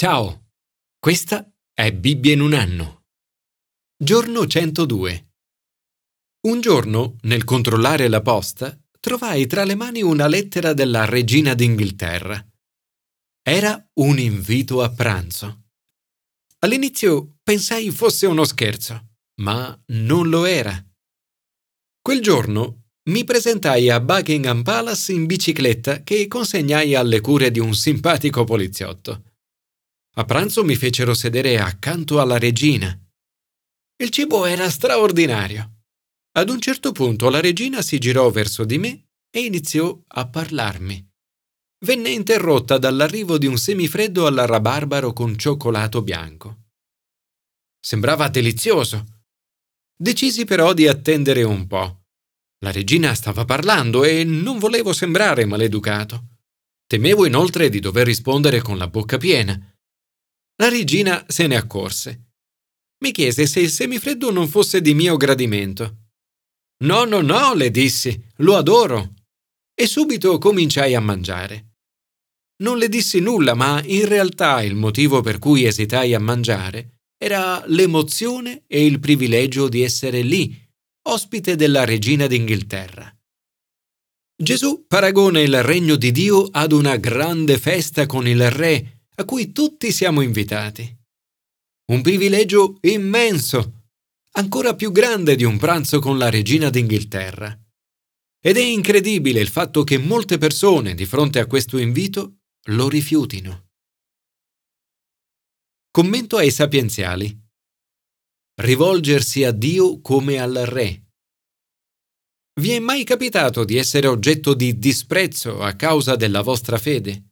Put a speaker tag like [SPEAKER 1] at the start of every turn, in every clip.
[SPEAKER 1] Ciao, questa è Bibbia in un anno. Giorno 102. Un giorno, nel controllare la posta, trovai tra le mani una lettera della regina d'Inghilterra. Era un invito a pranzo. All'inizio pensai fosse uno scherzo, ma non lo era. Quel giorno mi presentai a Buckingham Palace in bicicletta che consegnai alle cure di un simpatico poliziotto. A pranzo mi fecero sedere accanto alla regina. Il cibo era straordinario. Ad un certo punto la regina si girò verso di me e iniziò a parlarmi. Venne interrotta dall'arrivo di un semifreddo alla rabarbaro con cioccolato bianco. Sembrava delizioso. Decisi però di attendere un po'. La regina stava parlando e non volevo sembrare maleducato. Temevo inoltre di dover rispondere con la bocca piena. La regina se ne accorse. Mi chiese se il semifreddo non fosse di mio gradimento. No, no, no, le dissi, lo adoro. E subito cominciai a mangiare. Non le dissi nulla, ma in realtà il motivo per cui esitai a mangiare era l'emozione e il privilegio di essere lì, ospite della regina d'Inghilterra. Gesù paragona il regno di Dio ad una grande festa con il re a cui tutti siamo invitati. Un privilegio immenso, ancora più grande di un pranzo con la regina d'Inghilterra. Ed è incredibile il fatto che molte persone di fronte a questo invito lo rifiutino. Commento ai sapienziali. Rivolgersi a Dio come al Re. Vi è mai capitato di essere oggetto di disprezzo a causa della vostra fede?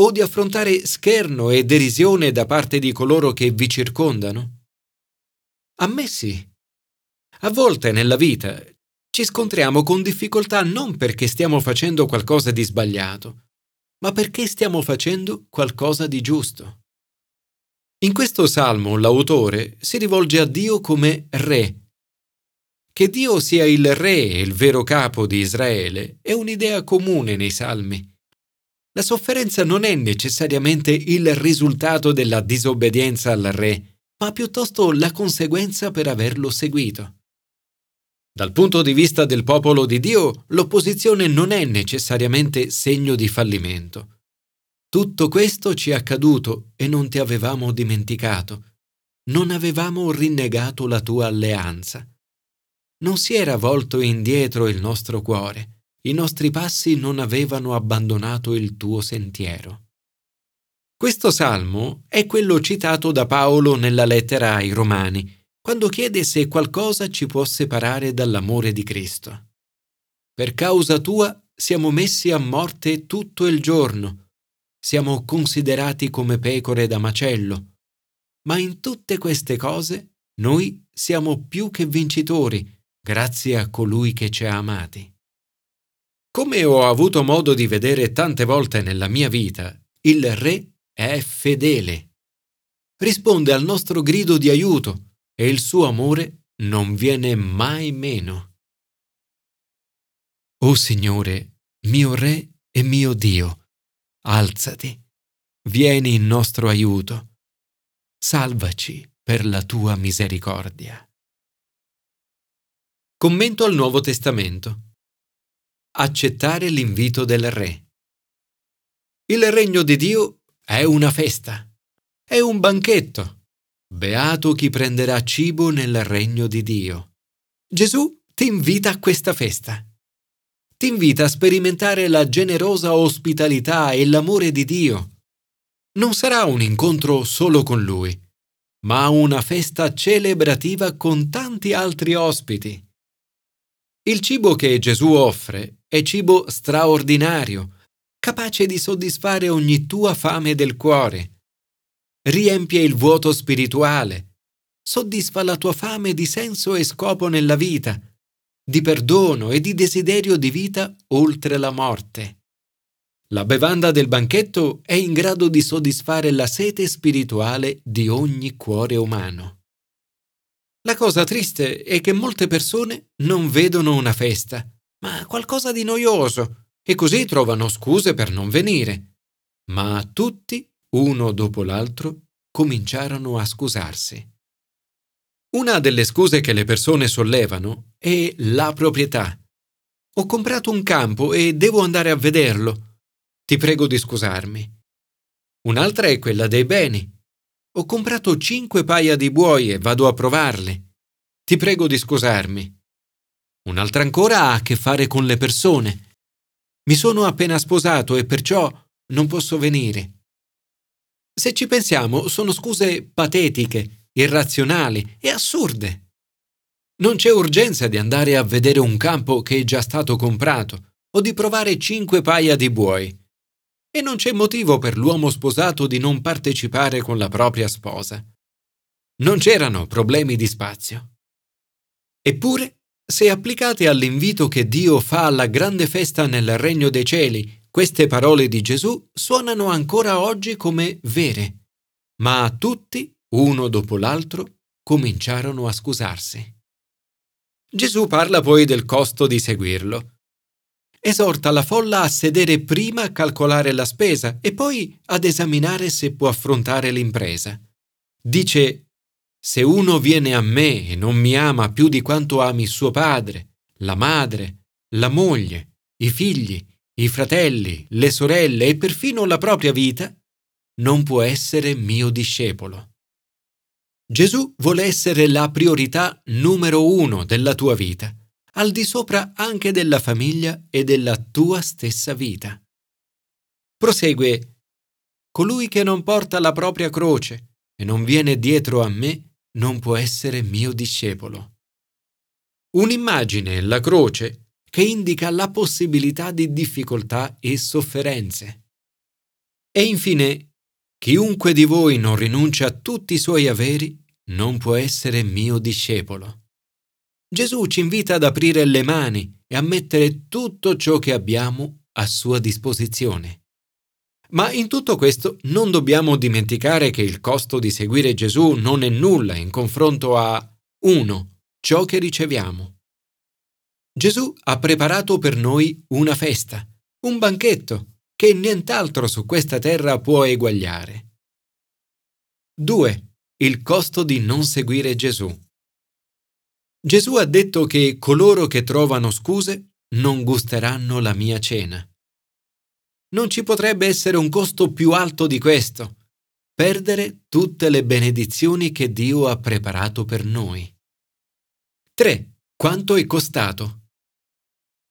[SPEAKER 1] O di affrontare scherno e derisione da parte di coloro che vi circondano? A me sì. A volte nella vita ci scontriamo con difficoltà non perché stiamo facendo qualcosa di sbagliato, ma perché stiamo facendo qualcosa di giusto. In questo salmo l'autore si rivolge a Dio come Re. Che Dio sia il Re e il vero capo di Israele è un'idea comune nei salmi. La sofferenza non è necessariamente il risultato della disobbedienza al re, ma piuttosto la conseguenza per averlo seguito. Dal punto di vista del popolo di Dio, l'opposizione non è necessariamente segno di fallimento. Tutto questo ci è accaduto e non ti avevamo dimenticato. Non avevamo rinnegato la tua alleanza. Non si era volto indietro il nostro cuore i nostri passi non avevano abbandonato il tuo sentiero. Questo salmo è quello citato da Paolo nella lettera ai Romani, quando chiede se qualcosa ci può separare dall'amore di Cristo. Per causa tua siamo messi a morte tutto il giorno, siamo considerati come pecore da macello, ma in tutte queste cose noi siamo più che vincitori grazie a colui che ci ha amati. Come ho avuto modo di vedere tante volte nella mia vita, il Re è fedele. Risponde al nostro grido di aiuto e il suo amore non viene mai meno. O Signore, mio Re e mio Dio, alzati, vieni in nostro aiuto, salvaci per la tua misericordia. Commento al Nuovo Testamento accettare l'invito del Re. Il regno di Dio è una festa, è un banchetto. Beato chi prenderà cibo nel regno di Dio. Gesù ti invita a questa festa. Ti invita a sperimentare la generosa ospitalità e l'amore di Dio. Non sarà un incontro solo con Lui, ma una festa celebrativa con tanti altri ospiti. Il cibo che Gesù offre è cibo straordinario, capace di soddisfare ogni tua fame del cuore. Riempie il vuoto spirituale, soddisfa la tua fame di senso e scopo nella vita, di perdono e di desiderio di vita oltre la morte. La bevanda del banchetto è in grado di soddisfare la sete spirituale di ogni cuore umano. La cosa triste è che molte persone non vedono una festa, ma qualcosa di noioso, e così trovano scuse per non venire. Ma tutti uno dopo l'altro, cominciarono a scusarsi. Una delle scuse che le persone sollevano è la proprietà. Ho comprato un campo e devo andare a vederlo. Ti prego di scusarmi. Un'altra è quella dei beni. Ho comprato cinque paia di buoi e vado a provarli. Ti prego di scusarmi. Un'altra ancora ha a che fare con le persone. Mi sono appena sposato e perciò non posso venire. Se ci pensiamo, sono scuse patetiche, irrazionali e assurde. Non c'è urgenza di andare a vedere un campo che è già stato comprato o di provare cinque paia di buoi. E non c'è motivo per l'uomo sposato di non partecipare con la propria sposa. Non c'erano problemi di spazio. Eppure se applicate all'invito che Dio fa alla grande festa nel regno dei cieli, queste parole di Gesù suonano ancora oggi come vere, ma tutti, uno dopo l'altro, cominciarono a scusarsi. Gesù parla poi del costo di seguirlo. Esorta la folla a sedere prima a calcolare la spesa e poi ad esaminare se può affrontare l'impresa. Dice se uno viene a me e non mi ama più di quanto ami suo padre, la madre, la moglie, i figli, i fratelli, le sorelle e perfino la propria vita, non può essere mio discepolo. Gesù vuole essere la priorità numero uno della tua vita, al di sopra anche della famiglia e della tua stessa vita. Prosegue, colui che non porta la propria croce e non viene dietro a me non può essere mio discepolo. Un'immagine, la croce, che indica la possibilità di difficoltà e sofferenze. E infine, chiunque di voi non rinuncia a tutti i suoi averi non può essere mio discepolo. Gesù ci invita ad aprire le mani e a mettere tutto ciò che abbiamo a sua disposizione. Ma in tutto questo non dobbiamo dimenticare che il costo di seguire Gesù non è nulla in confronto a 1. ciò che riceviamo. Gesù ha preparato per noi una festa, un banchetto, che nient'altro su questa terra può eguagliare. 2. Il costo di non seguire Gesù. Gesù ha detto che coloro che trovano scuse non gusteranno la mia cena. Non ci potrebbe essere un costo più alto di questo, perdere tutte le benedizioni che Dio ha preparato per noi. 3. Quanto è costato?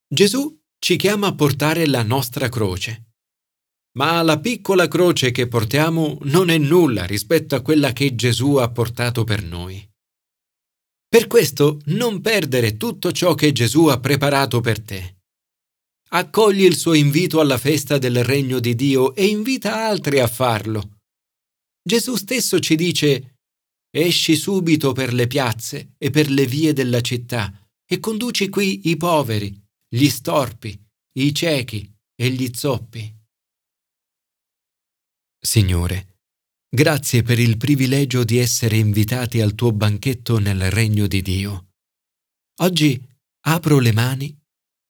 [SPEAKER 1] Gesù ci chiama a portare la nostra croce. Ma la piccola croce che portiamo non è nulla rispetto a quella che Gesù ha portato per noi. Per questo non perdere tutto ciò che Gesù ha preparato per te. Accogli il suo invito alla festa del regno di Dio e invita altri a farlo. Gesù stesso ci dice, esci subito per le piazze e per le vie della città e conduci qui i poveri, gli storpi, i ciechi e gli zoppi. Signore, grazie per il privilegio di essere invitati al tuo banchetto nel regno di Dio. Oggi apro le mani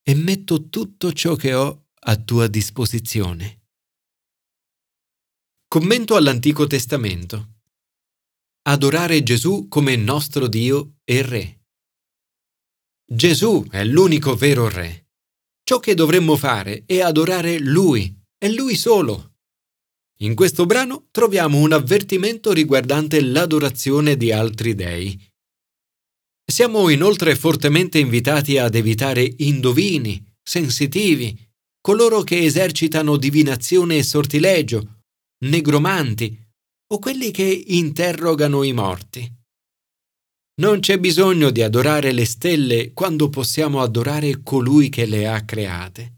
[SPEAKER 1] e metto tutto ciò che ho a tua disposizione. Commento all'Antico Testamento. Adorare Gesù come nostro Dio e Re. Gesù è l'unico vero Re. Ciò che dovremmo fare è adorare Lui e Lui solo. In questo brano troviamo un avvertimento riguardante l'adorazione di altri dei. Siamo inoltre fortemente invitati ad evitare indovini, sensitivi, coloro che esercitano divinazione e sortilegio, negromanti o quelli che interrogano i morti. Non c'è bisogno di adorare le stelle quando possiamo adorare colui che le ha create.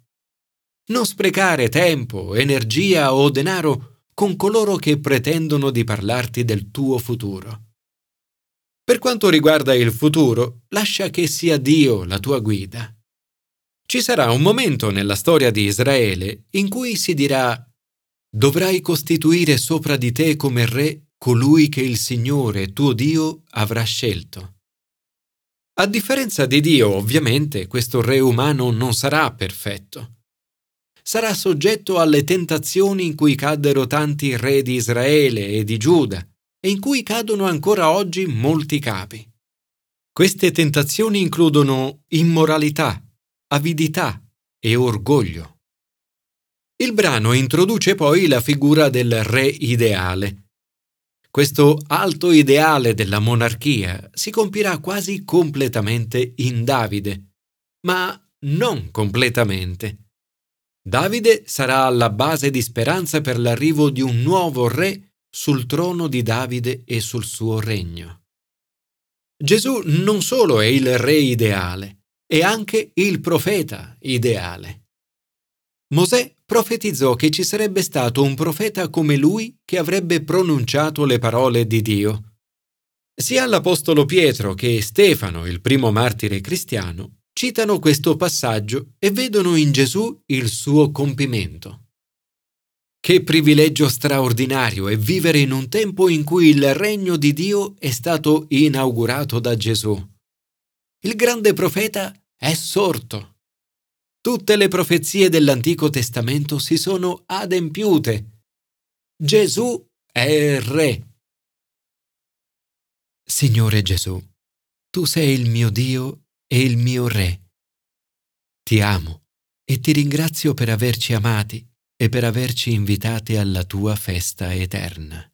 [SPEAKER 1] Non sprecare tempo, energia o denaro con coloro che pretendono di parlarti del tuo futuro. Per quanto riguarda il futuro, lascia che sia Dio la tua guida. Ci sarà un momento nella storia di Israele in cui si dirà Dovrai costituire sopra di te come re colui che il Signore tuo Dio avrà scelto. A differenza di Dio, ovviamente, questo re umano non sarà perfetto. Sarà soggetto alle tentazioni in cui caddero tanti re di Israele e di Giuda e in cui cadono ancora oggi molti capi. Queste tentazioni includono immoralità, avidità e orgoglio. Il brano introduce poi la figura del re ideale. Questo alto ideale della monarchia si compirà quasi completamente in Davide, ma non completamente. Davide sarà alla base di speranza per l'arrivo di un nuovo re sul trono di Davide e sul suo regno. Gesù non solo è il re ideale, è anche il profeta ideale. Mosè profetizzò che ci sarebbe stato un profeta come lui che avrebbe pronunciato le parole di Dio. Sia l'Apostolo Pietro che Stefano, il primo martire cristiano, citano questo passaggio e vedono in Gesù il suo compimento. Che privilegio straordinario è vivere in un tempo in cui il regno di Dio è stato inaugurato da Gesù. Il grande profeta è sorto. Tutte le profezie dell'Antico Testamento si sono adempiute. Gesù è Re. Signore Gesù, tu sei il mio Dio e il mio Re. Ti amo e ti ringrazio per averci amati e per averci invitati alla tua festa eterna.